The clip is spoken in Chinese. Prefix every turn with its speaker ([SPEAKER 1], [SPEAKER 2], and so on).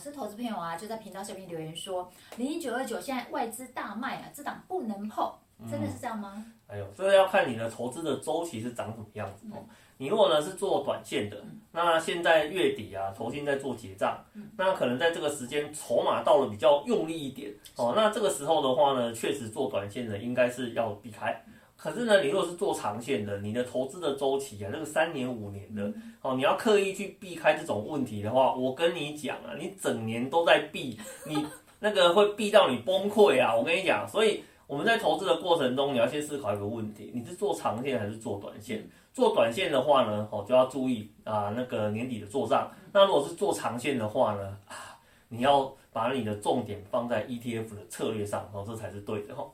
[SPEAKER 1] 师投资朋友啊，就在频道下面留言说，零零九二九现在外资大卖啊，这档不能碰，真的是这样吗？
[SPEAKER 2] 嗯、哎呦，这个要看你的投资的周期是长什么样子哦。嗯你如果呢是做短线的，那现在月底啊，投信在做结账，那可能在这个时间筹码到了比较用力一点哦，那这个时候的话呢，确实做短线的应该是要避开。可是呢，你如果是做长线的，你的投资的周期啊，那个三年五年的哦，你要刻意去避开这种问题的话，我跟你讲啊，你整年都在避，你那个会避到你崩溃啊！我跟你讲，所以我们在投资的过程中，你要先思考一个问题：你是做长线还是做短线？做短线的话呢，哦就要注意啊，那个年底的做账。那如果是做长线的话呢，啊，你要把你的重点放在 ETF 的策略上，哦，这才是对的哈。